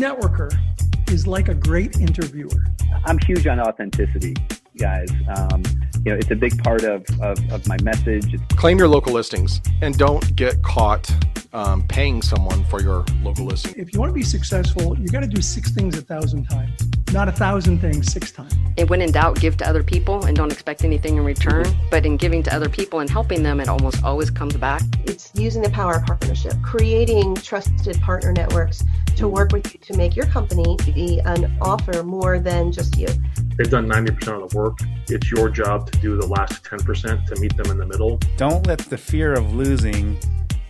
networker is like a great interviewer. I'm huge on authenticity, guys. Um, you know, it's a big part of, of, of my message. Claim your local listings and don't get caught um, paying someone for your local listing. If you want to be successful, you got to do six things a thousand times, not a thousand things six times. And when in doubt, give to other people and don't expect anything in return. But in giving to other people and helping them, it almost always comes back. It's using the power of partnership, creating trusted partner networks to work with you to make your company be an offer more than just you. They've done 90% of the work. It's your job to do the last 10% to meet them in the middle. Don't let the fear of losing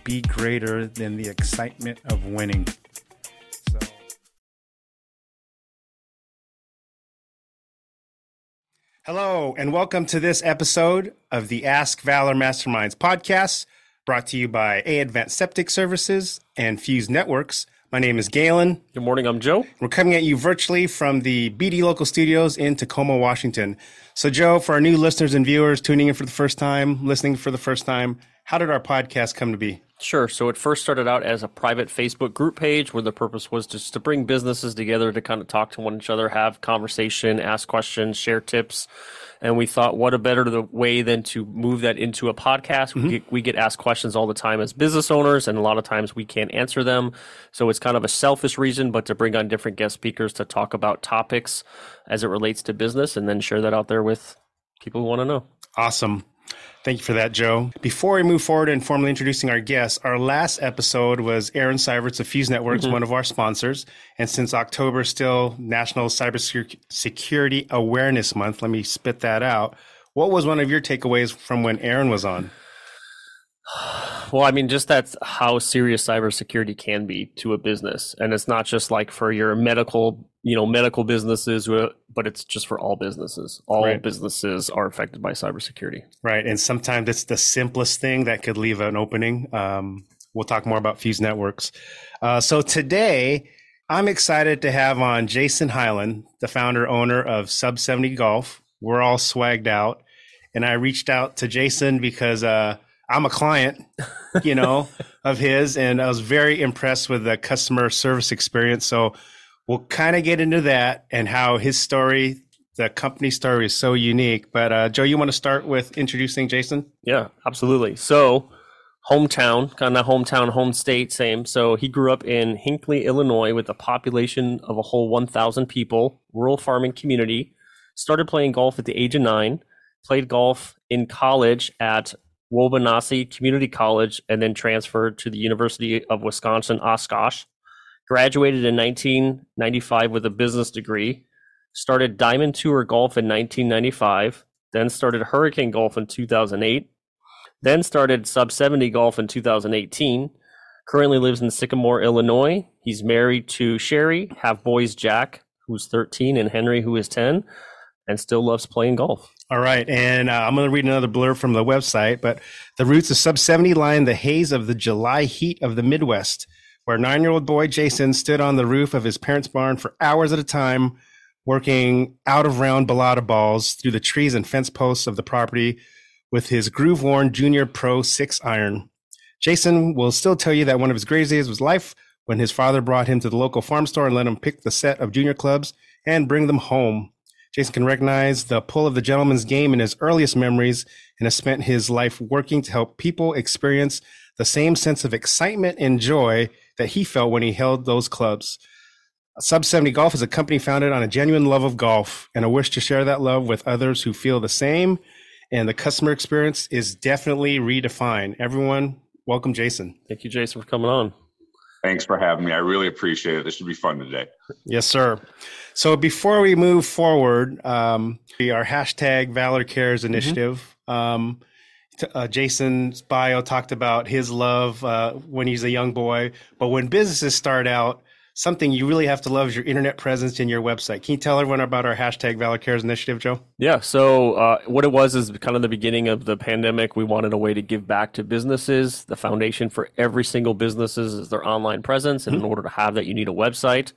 be greater than the excitement of winning. So. Hello, and welcome to this episode of the Ask Valor Masterminds podcast, brought to you by A Advanced Septic Services and Fuse Networks. My name is Galen. Good morning, I'm Joe. We're coming at you virtually from the BD Local Studios in Tacoma, Washington. So, Joe, for our new listeners and viewers tuning in for the first time, listening for the first time, how did our podcast come to be? Sure. So it first started out as a private Facebook group page where the purpose was just to bring businesses together to kind of talk to one another, have conversation, ask questions, share tips. And we thought, what a better way than to move that into a podcast? Mm-hmm. We, get, we get asked questions all the time as business owners, and a lot of times we can't answer them. So it's kind of a selfish reason, but to bring on different guest speakers to talk about topics as it relates to business and then share that out there with people who want to know. Awesome. Thank you for that, Joe. Before we move forward and formally introducing our guests, our last episode was Aaron Seiberts of Fuse Networks, mm-hmm. one of our sponsors. And since October is still National Cybersecurity Awareness Month, let me spit that out. What was one of your takeaways from when Aaron was on? Well, I mean, just that's how serious cybersecurity can be to a business, and it's not just like for your medical, you know, medical businesses, but it's just for all businesses. All right. businesses are affected by cybersecurity. Right, and sometimes it's the simplest thing that could leave an opening. Um, we'll talk more about Fuse Networks. Uh, so today, I'm excited to have on Jason Hyland, the founder owner of Sub 70 Golf. We're all swagged out, and I reached out to Jason because. Uh, I'm a client, you know, of his, and I was very impressed with the customer service experience. So we'll kind of get into that and how his story, the company story, is so unique. But uh, Joe, you want to start with introducing Jason? Yeah, absolutely. So hometown, kind of hometown, home state, same. So he grew up in Hinckley, Illinois, with a population of a whole 1,000 people, rural farming community. Started playing golf at the age of nine. Played golf in college at Waubonsee Community College and then transferred to the University of Wisconsin Oshkosh. Graduated in 1995 with a business degree. Started Diamond Tour Golf in 1995. Then started Hurricane Golf in 2008. Then started Sub 70 Golf in 2018. Currently lives in Sycamore, Illinois. He's married to Sherry, have boys Jack, who's 13, and Henry, who is 10, and still loves playing golf. All right. And uh, I'm going to read another blurb from the website. But the roots of sub 70 line the haze of the July heat of the Midwest, where nine year old boy Jason stood on the roof of his parents' barn for hours at a time, working out of round balata balls through the trees and fence posts of the property with his groove worn Junior Pro 6 iron. Jason will still tell you that one of his greatest days was life when his father brought him to the local farm store and let him pick the set of junior clubs and bring them home. Jason can recognize the pull of the gentleman's game in his earliest memories and has spent his life working to help people experience the same sense of excitement and joy that he felt when he held those clubs. Sub 70 Golf is a company founded on a genuine love of golf and a wish to share that love with others who feel the same. And the customer experience is definitely redefined. Everyone, welcome Jason. Thank you, Jason, for coming on. Thanks for having me. I really appreciate it. This should be fun today. Yes, sir. So before we move forward, um, our hashtag Valor Cares mm-hmm. initiative. Mm-hmm. Um, uh, Jason's bio talked about his love uh, when he's a young boy, but when businesses start out, something you really have to love is your internet presence and your website. Can you tell everyone about our hashtag Valor Cares initiative, Joe? Yeah. So uh, what it was is kind of the beginning of the pandemic. We wanted a way to give back to businesses. The foundation for every single business is their online presence, and mm-hmm. in order to have that, you need a website.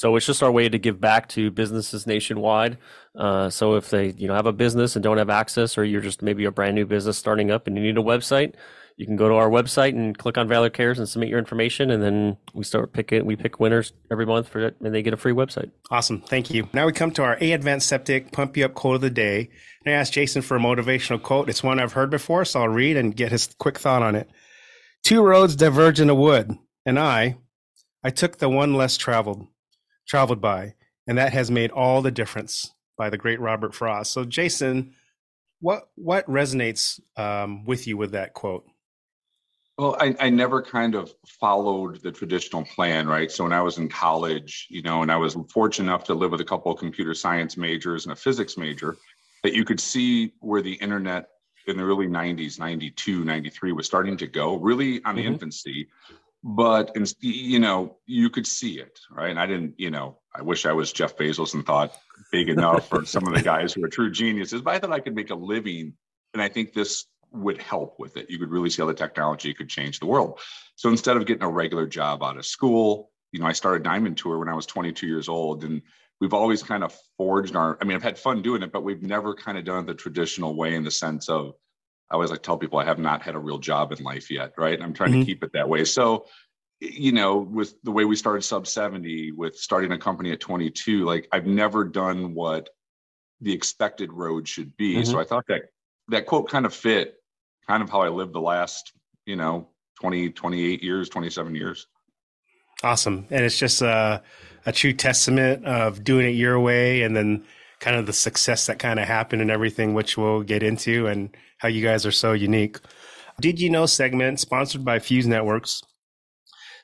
So it's just our way to give back to businesses nationwide. Uh, so if they you know have a business and don't have access, or you're just maybe a brand new business starting up and you need a website, you can go to our website and click on Valor Cares and submit your information, and then we start picking. We pick winners every month for it, and they get a free website. Awesome, thank you. Now we come to our A Advanced Septic Pump You Up quote of the day. And I asked Jason for a motivational quote. It's one I've heard before, so I'll read and get his quick thought on it. Two roads diverge in a wood, and I, I took the one less traveled, traveled by, and that has made all the difference. By the great Robert Frost. So, Jason, what what resonates um, with you with that quote? Well, I, I never kind of followed the traditional plan, right? So when I was in college, you know, and I was fortunate enough to live with a couple of computer science majors and a physics major, that you could see where the internet in the early 90s, 92, 93 was starting to go, really on the mm-hmm. infancy. But, you know, you could see it, right? And I didn't, you know, I wish I was Jeff Bezos and thought big enough for some of the guys who are true geniuses, but I thought I could make a living. And I think this would help with it. You could really see how the technology could change the world. So instead of getting a regular job out of school, you know, I started Diamond Tour when I was 22 years old, and we've always kind of forged our. I mean, I've had fun doing it, but we've never kind of done it the traditional way in the sense of. I always like tell people I have not had a real job in life yet, right? And I'm trying mm-hmm. to keep it that way. So, you know, with the way we started Sub 70, with starting a company at 22, like I've never done what the expected road should be. Mm-hmm. So I thought that that quote kind of fit kind of how I lived the last, you know, 20, 28 years, 27 years. Awesome. And it's just a, a true testament of doing it your way and then kind of the success that kind of happened and everything, which we'll get into and how you guys are so unique. Did you know segment sponsored by Fuse Networks?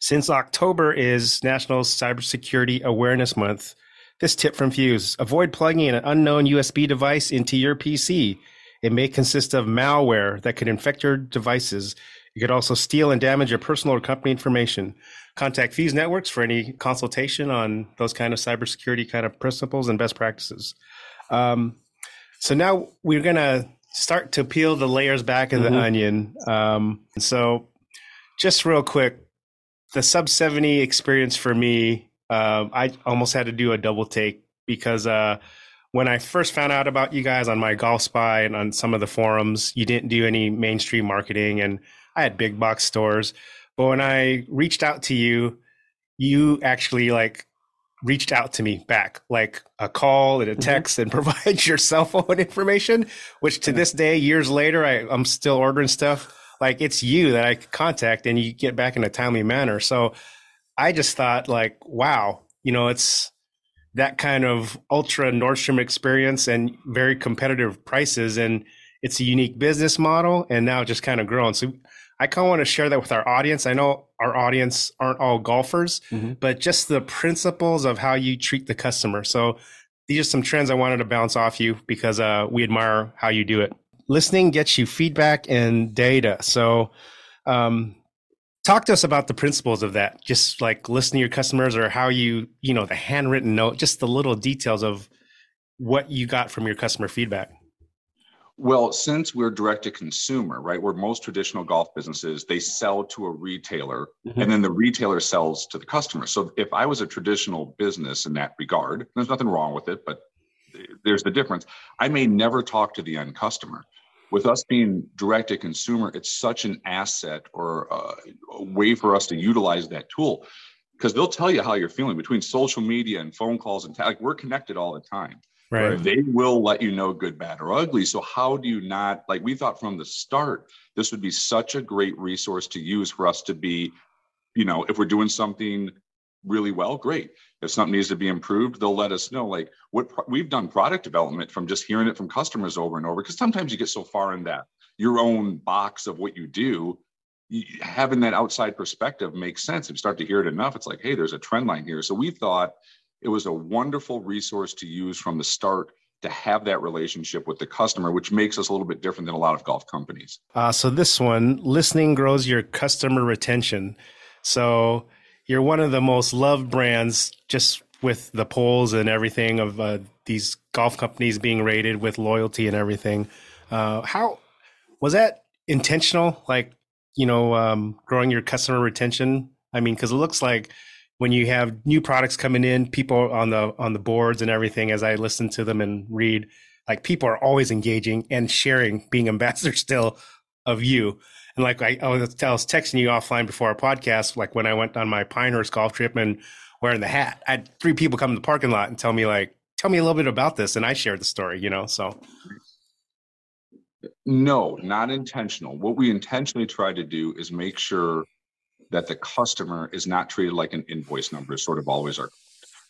Since October is National Cybersecurity Awareness Month, this tip from Fuse avoid plugging an unknown USB device into your PC it may consist of malware that could infect your devices. It could also steal and damage your personal or company information. Contact Fuse Networks for any consultation on those kind of cybersecurity kind of principles and best practices. Um, so now we're going to start to peel the layers back of the mm-hmm. onion. Um, so just real quick, the sub 70 experience for me, uh, I almost had to do a double take because uh, when I first found out about you guys on MyGolfSpy and on some of the forums, you didn't do any mainstream marketing, and I had big box stores. But when I reached out to you, you actually like reached out to me back, like a call and a mm-hmm. text, mm-hmm. and provide your cell phone information. Which to this day, years later, I, I'm still ordering stuff. Like it's you that I contact, and you get back in a timely manner. So I just thought, like, wow, you know, it's that kind of ultra Nordstrom experience and very competitive prices. And it's a unique business model and now just kind of growing. So I kind of want to share that with our audience. I know our audience aren't all golfers, mm-hmm. but just the principles of how you treat the customer. So these are some trends I wanted to bounce off you because uh, we admire how you do it. Listening gets you feedback and data. So um, talk to us about the principles of that just like listening to your customers or how you you know the handwritten note just the little details of what you got from your customer feedback well since we're direct to consumer right where most traditional golf businesses they sell to a retailer mm-hmm. and then the retailer sells to the customer so if i was a traditional business in that regard there's nothing wrong with it but there's the difference i may never talk to the end customer with us being direct to consumer, it's such an asset or a way for us to utilize that tool because they'll tell you how you're feeling between social media and phone calls and like we're connected all the time. Right. They will let you know good, bad, or ugly. So how do you not like we thought from the start this would be such a great resource to use for us to be, you know, if we're doing something really well, great. If something needs to be improved, they'll let us know. Like what pro- we've done product development from just hearing it from customers over and over. Because sometimes you get so far in that your own box of what you do, having that outside perspective makes sense. If you start to hear it enough, it's like, hey, there's a trend line here. So we thought it was a wonderful resource to use from the start to have that relationship with the customer, which makes us a little bit different than a lot of golf companies. Uh, so this one, listening grows your customer retention. So you're one of the most loved brands just with the polls and everything of uh, these golf companies being rated with loyalty and everything. Uh, how was that intentional? Like, you know, um, growing your customer retention? I mean, because it looks like when you have new products coming in, people on the on the boards and everything, as I listen to them and read, like people are always engaging and sharing, being ambassadors still of you. And like I, I, was, I was texting you offline before our podcast, like when I went on my Pinehurst golf trip and wearing the hat, I had three people come to the parking lot and tell me like, tell me a little bit about this, and I shared the story, you know. So no, not intentional. What we intentionally try to do is make sure that the customer is not treated like an invoice number, is sort of always our.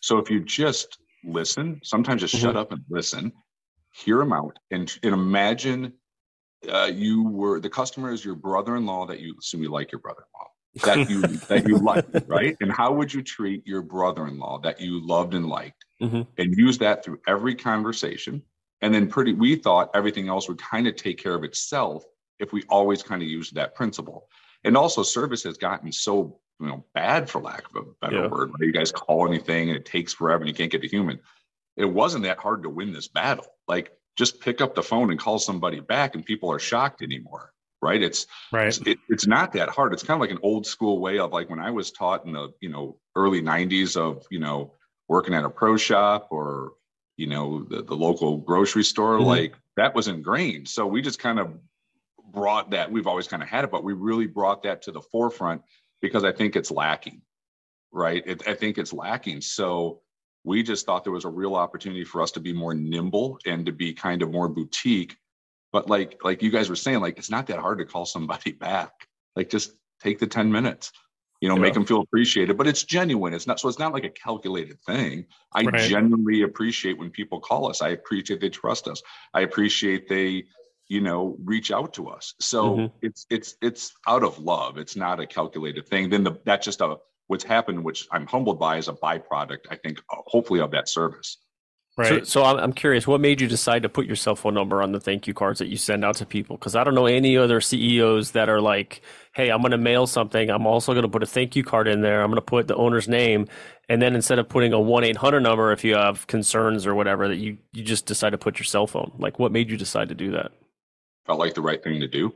So if you just listen, sometimes just mm-hmm. shut up and listen, hear them out, and, and imagine uh, you were the customer is your brother-in-law that you assume you like your brother-in-law that you that you like, right? And how would you treat your brother-in-law that you loved and liked, mm-hmm. and use that through every conversation? And then pretty, we thought everything else would kind of take care of itself if we always kind of used that principle. And also, service has gotten so you know bad, for lack of a better yeah. word. Where you guys call anything and it takes forever and you can't get a human. It wasn't that hard to win this battle. Like just pick up the phone and call somebody back, and people are shocked anymore. Right? It's right. It's, it, it's not that hard. It's kind of like an old school way of like when I was taught in the you know early '90s of you know working at a pro shop or you know the, the local grocery store. Mm-hmm. Like that was ingrained. So we just kind of brought that. We've always kind of had it, but we really brought that to the forefront because I think it's lacking. Right? It, I think it's lacking. So we just thought there was a real opportunity for us to be more nimble and to be kind of more boutique but like like you guys were saying like it's not that hard to call somebody back like just take the 10 minutes you know yeah. make them feel appreciated but it's genuine it's not so it's not like a calculated thing i right. genuinely appreciate when people call us i appreciate they trust us i appreciate they you know reach out to us so mm-hmm. it's it's it's out of love it's not a calculated thing then the, that's just a what's happened, which I'm humbled by, is a byproduct, I think, uh, hopefully, of that service. Right. So, so, I'm curious, what made you decide to put your cell phone number on the thank you cards that you send out to people? Because I don't know any other CEOs that are like, hey, I'm going to mail something. I'm also going to put a thank you card in there. I'm going to put the owner's name. And then instead of putting a 1 800 number, if you have concerns or whatever, that you, you just decide to put your cell phone. Like, what made you decide to do that? Felt like the right thing to do.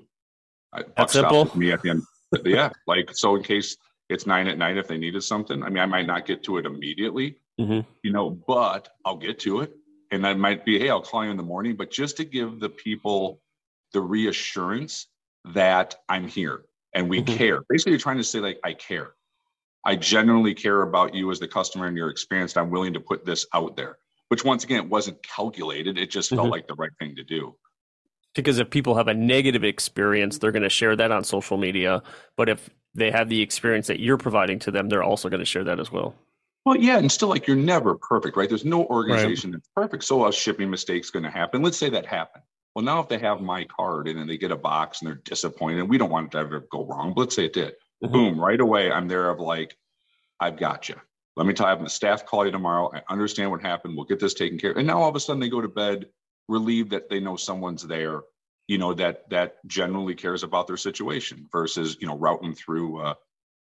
That's simple. Me at the end. yeah. Like, so in case it's nine at night if they needed something. I mean, I might not get to it immediately, mm-hmm. you know, but I'll get to it. And that might be, hey, I'll call you in the morning, but just to give the people the reassurance that I'm here and we mm-hmm. care. Basically, you're trying to say, like, I care. I genuinely care about you as the customer and your experience. I'm willing to put this out there, which once again, it wasn't calculated. It just felt mm-hmm. like the right thing to do because if people have a negative experience they're going to share that on social media but if they have the experience that you're providing to them, they're also going to share that as well. Well, yeah, and still, like you're never perfect, right? There's no organization right. that's perfect. So a shipping mistake's going to happen. Let's say that happened. Well, now if they have my card and then they get a box and they're disappointed, we don't want it to ever go wrong, but let's say it did. Mm-hmm. Boom, right away, I'm there of like, I've got you. Let me tell you, having the staff call you tomorrow. I understand what happened. We'll get this taken care of. And now all of a sudden they go to bed relieved that they know someone's there you know that that generally cares about their situation versus you know routing through uh,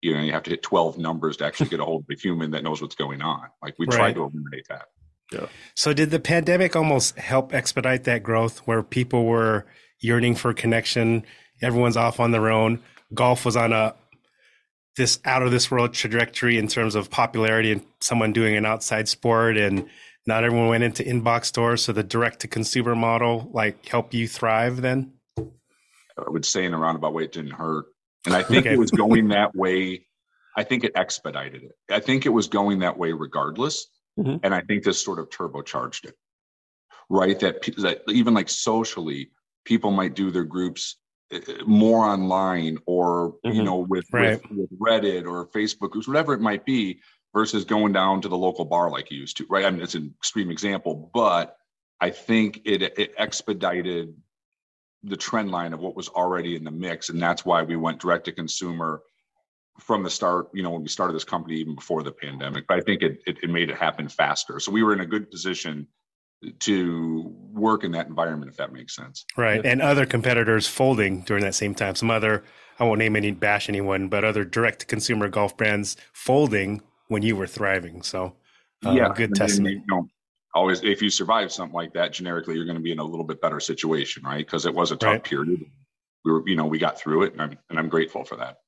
you know you have to hit 12 numbers to actually get a hold of a human that knows what's going on. Like we right. try to eliminate that. Yeah. So did the pandemic almost help expedite that growth where people were yearning for connection everyone's off on their own golf was on a this out of this world trajectory in terms of popularity and someone doing an outside sport and not everyone went into inbox stores so the direct to consumer model like help you thrive then i would say in a roundabout way it didn't hurt and i think okay. it was going that way i think it expedited it i think it was going that way regardless mm-hmm. and i think this sort of turbocharged it right that, that even like socially people might do their groups eh, eh, more online or mm-hmm. you know with, right. with, with reddit or facebook groups whatever it might be versus going down to the local bar like you used to, right? I mean, it's an extreme example, but I think it, it expedited the trend line of what was already in the mix. And that's why we went direct to consumer from the start, you know, when we started this company, even before the pandemic. But I think it, it, it made it happen faster. So we were in a good position to work in that environment, if that makes sense. Right. And other competitors folding during that same time. Some other, I won't name any, bash anyone, but other direct to consumer golf brands folding when you were thriving. So, uh, yeah, good testament. You know, always, if you survive something like that, generically, you're going to be in a little bit better situation, right? Because it was a tough right. period. We were, you know, we got through it, and I'm and I'm grateful for that.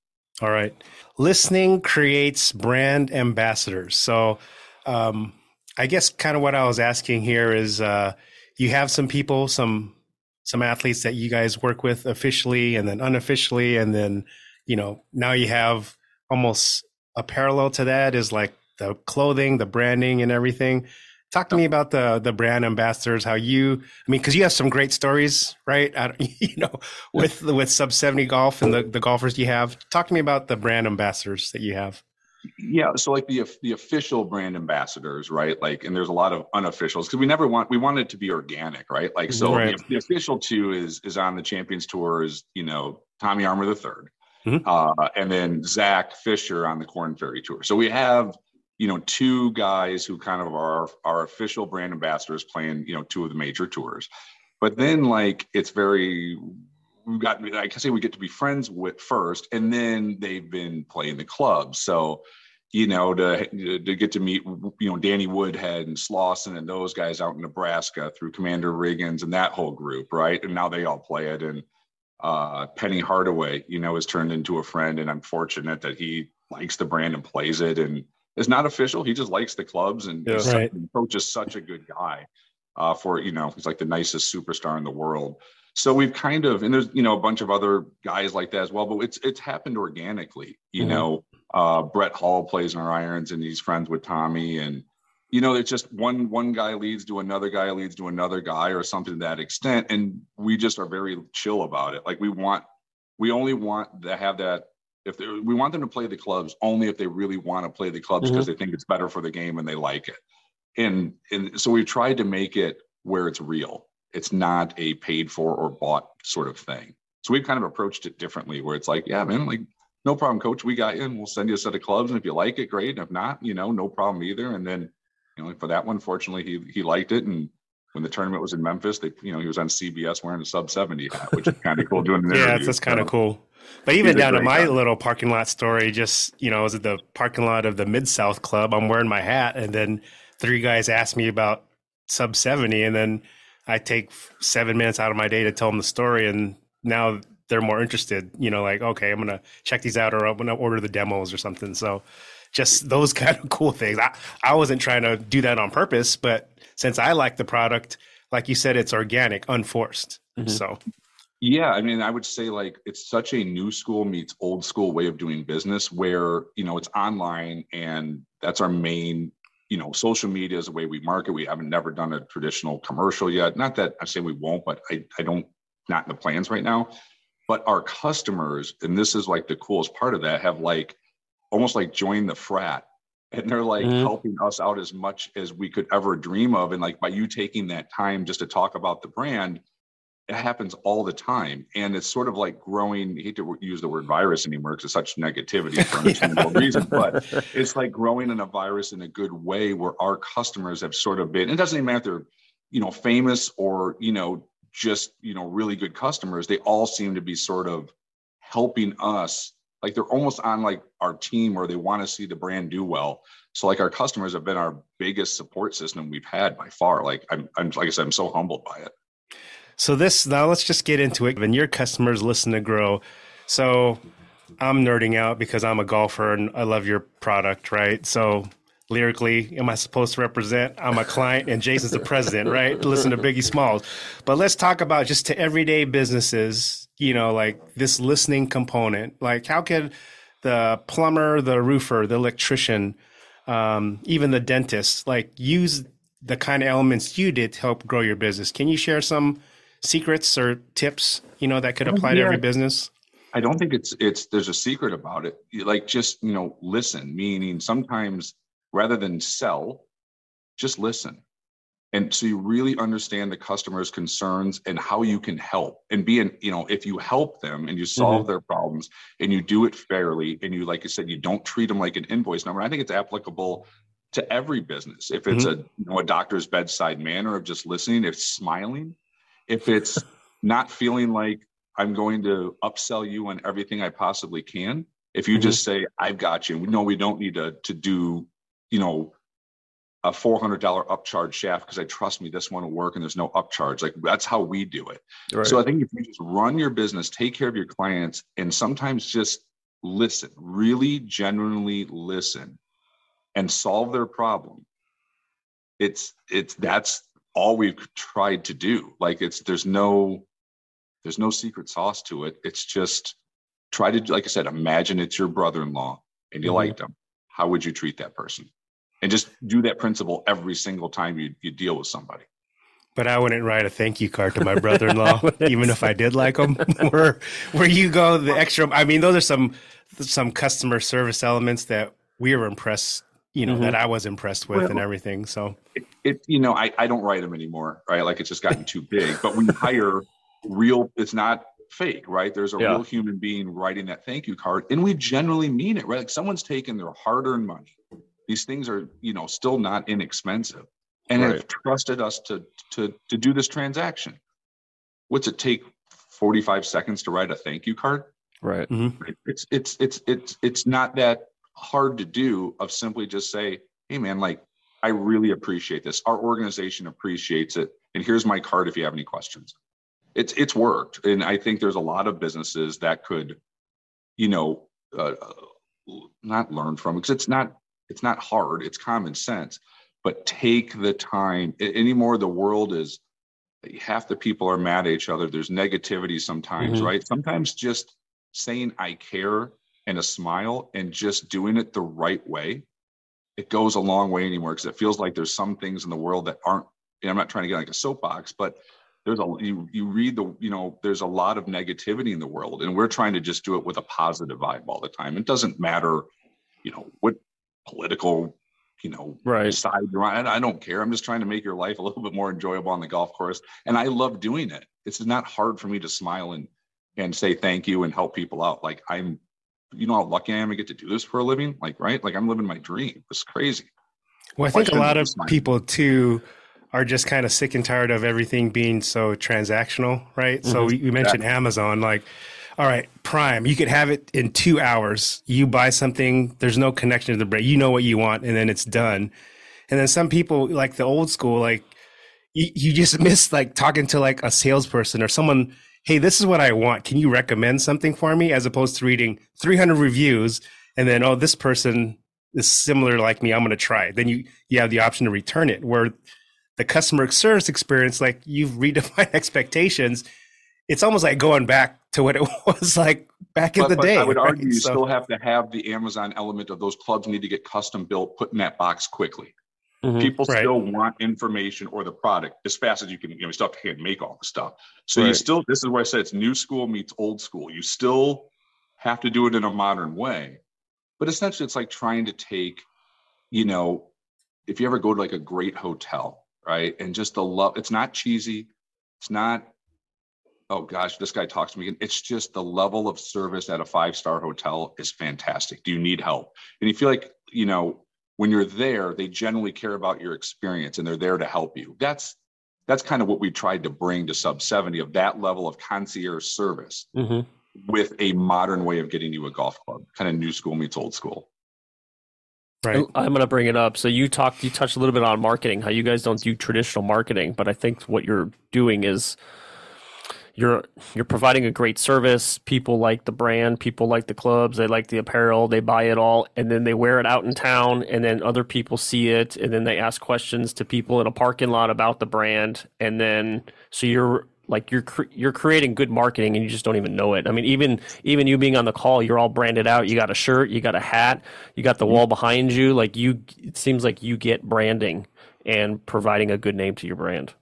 All right. Listening creates brand ambassadors. So, um, I guess kind of what I was asking here is uh, you have some people, some some athletes that you guys work with officially and then unofficially, and then you know now you have almost a parallel to that is like the clothing, the branding, and everything. Talk to me about the the brand ambassadors. How you, I mean, because you have some great stories, right? you know, with with sub seventy golf and the the golfers you have. Talk to me about the brand ambassadors that you have. Yeah, so like the the official brand ambassadors, right? Like, and there's a lot of unofficials because we never want we want it to be organic, right? Like, so right. The, the, official two is is on the Champions Tour is you know Tommy Armour the 3rd mm-hmm. uh, and then Zach Fisher on the Corn Ferry Tour. So we have you know, two guys who kind of are our official brand ambassadors playing, you know, two of the major tours. But then like it's very we've got I can say we get to be friends with first, and then they've been playing the clubs. So, you know, to to get to meet you know Danny Woodhead and Slauson and those guys out in Nebraska through Commander Riggins and that whole group, right? And now they all play it. And uh, Penny Hardaway, you know, has turned into a friend, and I'm fortunate that he likes the brand and plays it and it's not official. He just likes the clubs and yeah, right. coach is such a good guy. Uh, for you know, he's like the nicest superstar in the world. So we've kind of and there's you know a bunch of other guys like that as well, but it's it's happened organically. You mm-hmm. know, uh, Brett Hall plays in our irons and he's friends with Tommy and you know it's just one one guy leads to another guy leads to another guy or something to that extent. And we just are very chill about it. Like we want we only want to have that if they we want them to play the clubs only if they really want to play the clubs because mm-hmm. they think it's better for the game and they like it. And and so we've tried to make it where it's real. It's not a paid for or bought sort of thing. So we've kind of approached it differently where it's like yeah man like no problem coach. We got you and we'll send you a set of clubs. And if you like it great. And if not you know no problem either. And then you know for that one fortunately he he liked it and when the tournament was in Memphis, they you know he was on CBS wearing a sub seventy hat, which is kind of cool doing. yeah, that's kind of cool. But even down to my guy. little parking lot story, just you know, I was at the parking lot of the Mid South Club. I'm wearing my hat, and then three guys asked me about sub seventy, and then I take seven minutes out of my day to tell them the story, and now they're more interested. You know, like okay, I'm gonna check these out, or I'm gonna order the demos or something. So, just those kind of cool things. I I wasn't trying to do that on purpose, but since I like the product, like you said, it's organic, unforced. Mm-hmm. So yeah, I mean, I would say like it's such a new school meets old school way of doing business where, you know, it's online and that's our main, you know, social media is the way we market. We haven't never done a traditional commercial yet. Not that I say we won't, but I, I don't, not in the plans right now. But our customers, and this is like the coolest part of that, have like almost like joined the frat and they're like mm-hmm. helping us out as much as we could ever dream of. And like by you taking that time just to talk about the brand, it happens all the time and it's sort of like growing I hate to use the word virus anymore because it's such negativity for understandable reasons but it's like growing in a virus in a good way where our customers have sort of been it doesn't even matter if they're you know famous or you know just you know really good customers they all seem to be sort of helping us like they're almost on like our team where they want to see the brand do well so like our customers have been our biggest support system we've had by far like i'm, I'm like i said i'm so humbled by it so this now let's just get into it. When your customers listen to grow, so I'm nerding out because I'm a golfer and I love your product, right? So lyrically, am I supposed to represent? I'm a client and Jason's the president, right? Listen to Biggie Smalls. But let's talk about just to everyday businesses, you know, like this listening component. Like how could the plumber, the roofer, the electrician, um, even the dentist, like use the kind of elements you did to help grow your business? Can you share some secrets or tips, you know, that could apply yeah. to every business? I don't think it's it's there's a secret about it. Like just, you know, listen, meaning sometimes rather than sell, just listen. And so you really understand the customer's concerns and how you can help and be an, you know, if you help them and you solve mm-hmm. their problems and you do it fairly and you, like you said, you don't treat them like an invoice number. I think it's applicable to every business. If it's mm-hmm. a, you know, a doctor's bedside manner of just listening, if smiling, if it's not feeling like I'm going to upsell you on everything I possibly can, if you mm-hmm. just say, I've got you, no, we don't need to, to do, you know, a $400 upcharge shaft because I trust me, this one will work and there's no upcharge. Like that's how we do it. Right. So I think if you just run your business, take care of your clients, and sometimes just listen, really genuinely listen and solve their problem, it's it's that's all we've tried to do. Like it's there's no there's no secret sauce to it. It's just try to like I said, imagine it's your brother-in-law and you mm-hmm. liked him. How would you treat that person? And just do that principle every single time you, you deal with somebody. But I wouldn't write a thank you card to my brother-in-law, even if I did like him. where where you go the extra. I mean, those are some some customer service elements that we were impressed. You know mm-hmm. that I was impressed with well, and everything. So it, it, you know, I I don't write them anymore, right? Like it's just gotten too big. But we hire real. It's not fake, right? There's a yeah. real human being writing that thank you card, and we generally mean it, right? Like someone's taken their hard-earned money. These things are, you know, still not inexpensive and right. have trusted us to to to do this transaction. What's it take 45 seconds to write a thank you card? Right. Mm-hmm. It's it's it's it's it's not that hard to do of simply just say, "Hey man, like I really appreciate this. Our organization appreciates it and here's my card if you have any questions." It's it's worked and I think there's a lot of businesses that could you know uh, not learn from because it's not it's not hard, it's common sense but take the time. Anymore the world is half the people are mad at each other. There's negativity sometimes mm-hmm. right? Sometimes just saying i care and a smile and just doing it the right way it goes a long way anymore because it feels like there's some things in the world that aren't i'm not trying to get like a soapbox but there's a you, you read the you know there's a lot of negativity in the world and we're trying to just do it with a positive vibe all the time. It doesn't matter you know what political you know, right side you're on. I don't care. I'm just trying to make your life a little bit more enjoyable on the golf course. And I love doing it. It's not hard for me to smile and and say thank you and help people out. Like I'm, you know how lucky I am to get to do this for a living. Like, right? Like I'm living my dream. It's crazy. Well, I think a lot of people too are just kind of sick and tired of everything being so transactional, right? Mm-hmm. So you mentioned yeah. Amazon, like all right, Prime, you could have it in two hours. You buy something, there's no connection to the brand. You know what you want, and then it's done. And then some people, like the old school, like you, you just miss like talking to like a salesperson or someone. Hey, this is what I want. Can you recommend something for me? As opposed to reading 300 reviews and then, oh, this person is similar like me. I'm going to try it. Then you you have the option to return it. Where the customer service experience, like you've redefined expectations it's almost like going back to what it was like back in the but day. I would right? argue you so, still have to have the Amazon element of those clubs need to get custom built, put in that box quickly. Mm-hmm, People right. still want information or the product as fast as you can. You know, you still have to hand make all the stuff. So right. you still, this is where I said it's new school meets old school. You still have to do it in a modern way, but essentially, it's like trying to take, you know, if you ever go to like a great hotel, right, and just the love. It's not cheesy. It's not oh gosh, this guy talks to me. It's just the level of service at a five star hotel is fantastic. Do you need help? And you feel like, you know, when you're there, they generally care about your experience and they're there to help you. That's that's kind of what we tried to bring to sub 70 of that level of concierge service mm-hmm. with a modern way of getting you a golf club, kind of new school meets old school. Right. I'm going to bring it up. So you talked, you touched a little bit on marketing, how you guys don't do traditional marketing, but I think what you're doing is you're you're providing a great service. People like the brand, people like the clubs, they like the apparel, they buy it all, and then they wear it out in town, and then other people see it, and then they ask questions to people in a parking lot about the brand, and then so you're like you're cre- you're creating good marketing and you just don't even know it. I mean, even even you being on the call, you're all branded out. You got a shirt, you got a hat, you got the mm-hmm. wall behind you. Like you, it seems like you get branding and providing a good name to your brand.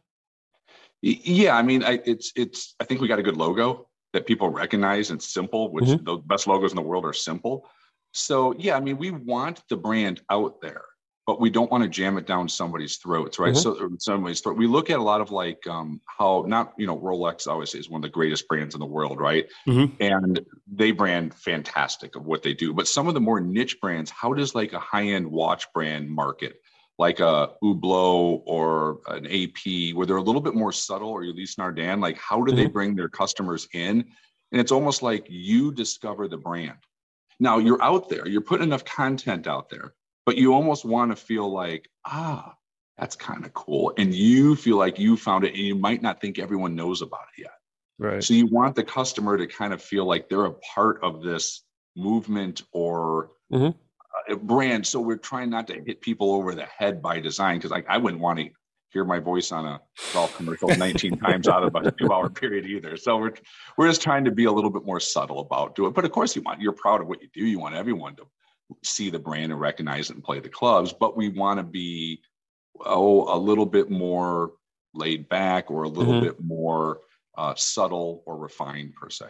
Yeah, I mean, I, it's it's. I think we got a good logo that people recognize and simple. Which mm-hmm. the best logos in the world are simple. So yeah, I mean, we want the brand out there, but we don't want to jam it down somebody's throats, right? Mm-hmm. So somebody's throat. We look at a lot of like um, how not you know Rolex obviously is one of the greatest brands in the world, right? Mm-hmm. And they brand fantastic of what they do. But some of the more niche brands, how does like a high end watch brand market? Like a Hublot or an AP, where they're a little bit more subtle, or Ulysse Nardin, like how do mm-hmm. they bring their customers in? And it's almost like you discover the brand. Now you're out there, you're putting enough content out there, but you almost want to feel like, ah, that's kind of cool. And you feel like you found it, and you might not think everyone knows about it yet. Right. So you want the customer to kind of feel like they're a part of this movement or Mhm. Brand. So we're trying not to hit people over the head by design because like I wouldn't want to hear my voice on a golf commercial 19 times out of a two hour period either. So we're we're just trying to be a little bit more subtle about do it. But of course you want you're proud of what you do. You want everyone to see the brand and recognize it and play the clubs, but we want to be oh a little bit more laid back or a little Mhm. bit more uh, subtle or refined per se.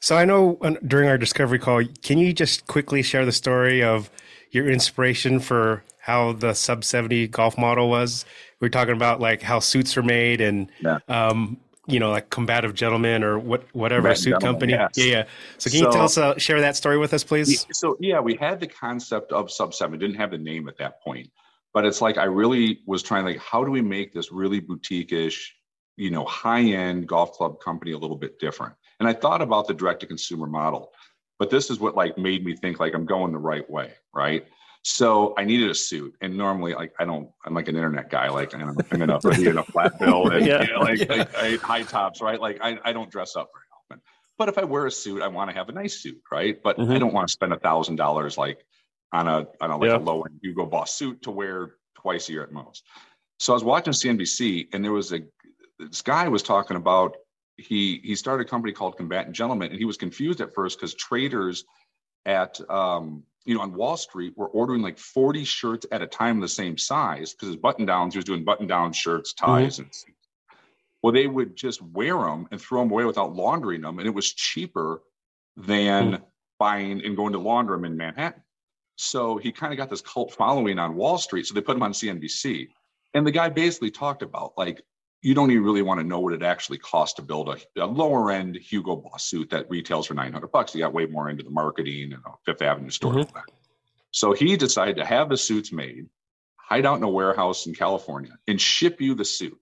So I know uh, during our discovery call, can you just quickly share the story of your inspiration for how the sub 70 golf model was? We are talking about like how suits are made and, Yeah. um, you know, like combative gentlemen or what, whatever Combative suit company. yes. Yeah. Yeah. So can you So- tell us, uh, share that story with us, please? So yeah, we had the concept of sub seven. Didn't have the name at that point, but it's like I really was trying like, how do we make this really boutique-ish, you know, high-end golf club company a little bit different? And I thought about the direct-to-consumer model, but this is what like made me think like I'm going the right way, right? So I needed a suit, and normally like I don't. I'm like an internet guy. Like I'm, I'm gonna a flat bill and Yeah. you know, like, like I, high tops, right? Like I, I don't dress up very often. But if I wear a suit, I want to have a nice suit, right? But I Mhm. don't want to spend a thousand dollars like on a on a like Yeah. a low end Hugo Boss suit to wear twice a year at most. So I was watching CNBC, and there was a this guy was talking about he he started a company called Combatant Gentlemen, and he was confused at first because traders at um you know on Wall Street were ordering like 40 shirts at a time the same size because his button downs he was doing button down shirts, ties, and. Well, they would just wear them and throw them away without laundering them, and it was cheaper than buying and going to launder them in Manhattan. So he kind of got this cult following on Wall Street. So they put him on CNBC. And the guy basically talked about like, you don't even really want to know what it actually costs to build a, a lower end Hugo Boss suit that retails for 900 bucks. You got way more into the marketing and a Fifth Avenue store. Mm-hmm. that. So he decided to have the suits made, hide out in a warehouse in California, and ship you the suit.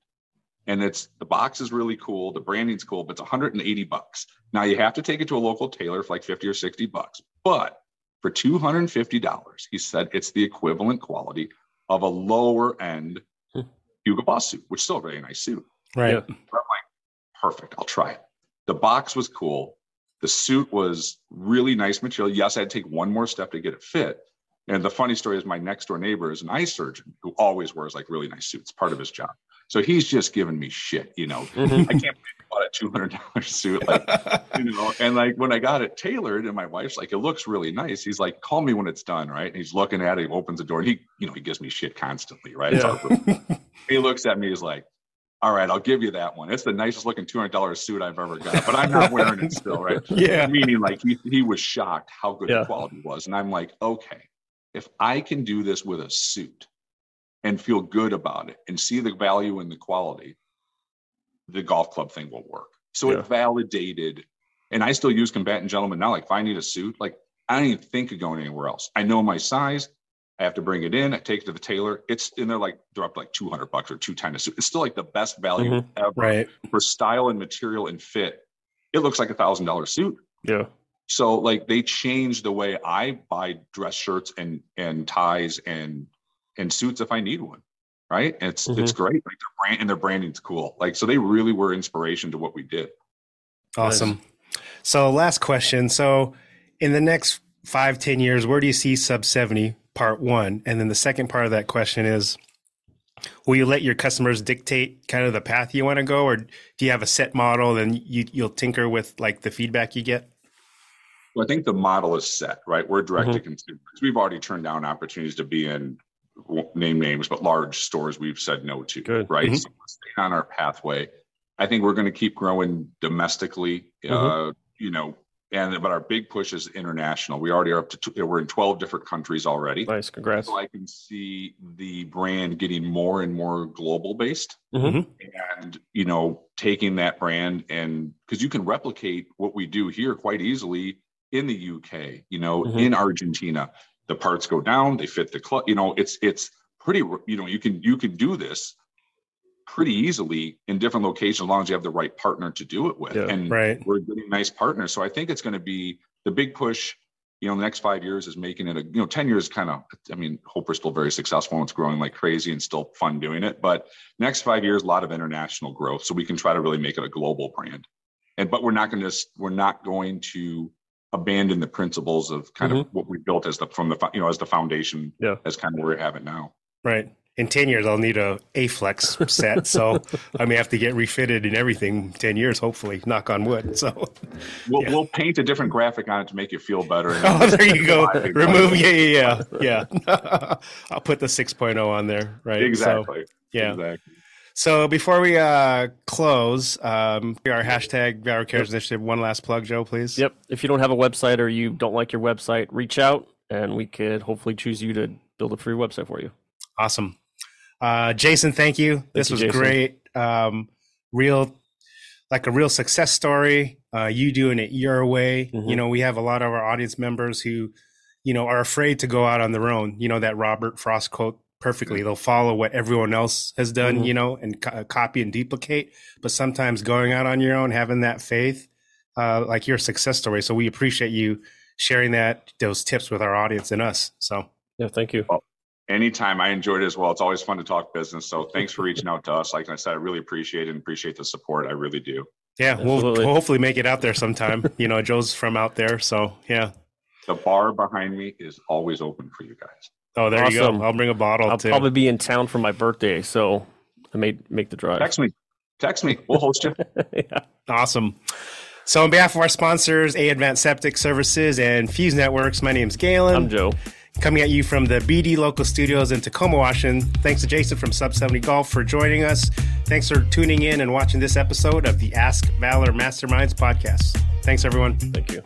And it's the box is really cool, the branding's cool, but it's 180 bucks. Now you have to take it to a local tailor for like 50 or 60 bucks. But for $250, he said it's the equivalent quality of a lower end. Hugo Boss suit, which is still a very nice suit. Right. Yeah. But I'm like, perfect, I'll try it. The box was cool. The suit was really nice material. Yes, I had to take one more step to get it fit. And the funny story is my next door neighbor is an eye surgeon who always wears like really nice suits, part of his job. So he's just giving me shit, you know. Mhm. I can't believe you bought a two hundred dollar suit, like you know. And like when I got it tailored, and my wife's like, "It looks really nice." He's like, "Call me when it's done," right? And he's looking at it. He opens the door, and he, you know, he gives me shit constantly, right? Yeah. he looks at me. He's like, "All right, I'll give you that one. It's the nicest looking two hundred dollar suit I've ever got, but I'm not wearing it still, right?" yeah. Meaning, like he he was shocked how good Yeah. the quality was, and I'm like, okay, if I can do this with a suit and feel good about it and see the value in the quality, the golf club thing will work. So Yeah. it validated, and I still use combatant gentlemen now. Like if I need a suit, like I don't even think of going anywhere else. I know my size. I have to bring it in. I take it to the tailor. It's in they're like they're up like two hundred bucks or two ten a suit. It's still like the best value Mhm. ever Right. for style and material and fit. It looks like a thousand dollar suit. Yeah. So like they changed the way I buy dress shirts and and ties and and suits if I need one. Right. And it's it's great. Like their brand and their branding's cool. Like so they really were inspiration to what we did. Awesome. So last question. So in the next five, ten years, where do you see sub 70 part one? And then the second part of that question is, will you let your customers dictate kind of the path you want to go? Or do you have a set model and you, you'll tinker with like the feedback you get? Well, I think the model is set, right? We're direct Mm-hmm. to consumer. We've already turned down opportunities to be in won't name names, but large stores we've said no to, Good. right? Mhm. So we're staying on our pathway. I think we're going to keep growing domestically, Mm-hmm. uh, you know, and but our big push is international. We already are up to tw- we're in twelve different countries already. Nice. Congrats. So I can see the brand getting more and more global based Mhm. and, you know, taking that brand and because you can replicate what we do here quite easily in the UK, you know, Mhm. in Argentina. The parts go down, they fit the club, you know, it's, it's pretty, you know, you can, you can do this pretty easily in different locations as long as you have the right partner to do it with. Yeah. and Right. we're getting nice partners. So I think it's going to be the big push. You know, the next five years is making it a, you know, 10 years kind of, I mean, hope we're still very successful and it's growing like crazy and still fun doing it. But next five years, a lot of international growth. So we can try to really make it a global brand. And, but we're not going to, we're not going to abandon the principles of kind of mm-hmm. what we built as the from the you know as the foundation Yeah. as kind of where we have it now. Right. In 10 years, I'll need a A-Flex set. So I may have to get refitted and everything 10 years, hopefully, knock on wood. So, We'll Yeah. we'll paint a different graphic on it to make you feel better. oh, there you go. Remove. Yeah, yeah, yeah. Yeah. I'll put the 6.0 on there. Right. So, Exactly. yeah. Exactly. So before we uh, close, um, our hashtag Valor Cares Initiative. One last plug, Joe, please. Yep. If you don't have a website or you don't like your website, reach out and we could hopefully choose you to build a free website for you. Awesome. Uh, Jason, thank you. this you, was Jason. great. Um, real, like a real success story. Uh, you doing it your way. Mhm. You know, we have a lot of our audience members who, you know, are afraid to go out on their own. You know that Robert Frost quote perfectly. They'll follow what everyone else has done. Mhm. You know, and co- copy and duplicate. But sometimes going out on your own, having that faith, uh, like your success story. So we appreciate you sharing that those tips with our audience and us. So Yeah. Thank you. Anytime, I enjoyed it as well. It's always fun to talk business. So thanks for reaching out to us. Like I said, I really appreciate it and appreciate the support. I really do. yeah, we'll, Absolutely. we'll hopefully make it out there sometime. you know, Joe's from out there, so yeah. The bar behind me is always open for you guys. Oh, there you Awesome. go. I'll bring a bottle I'll too. probably be in town for my birthday, so I may make the drive. Text me. Text me. We'll host you. yeah. Awesome. So, on behalf of our sponsors, A Advanced Septic Services and Fuse Networks, my name's Galen. I'm Joe. Coming at you from the BD local studios in Tacoma, Washington. Thanks to Jason from Sub 70 Golf for joining us. Thanks for tuning in and watching this episode of the Ask Valor Masterminds podcast. Thanks, everyone. Thank you.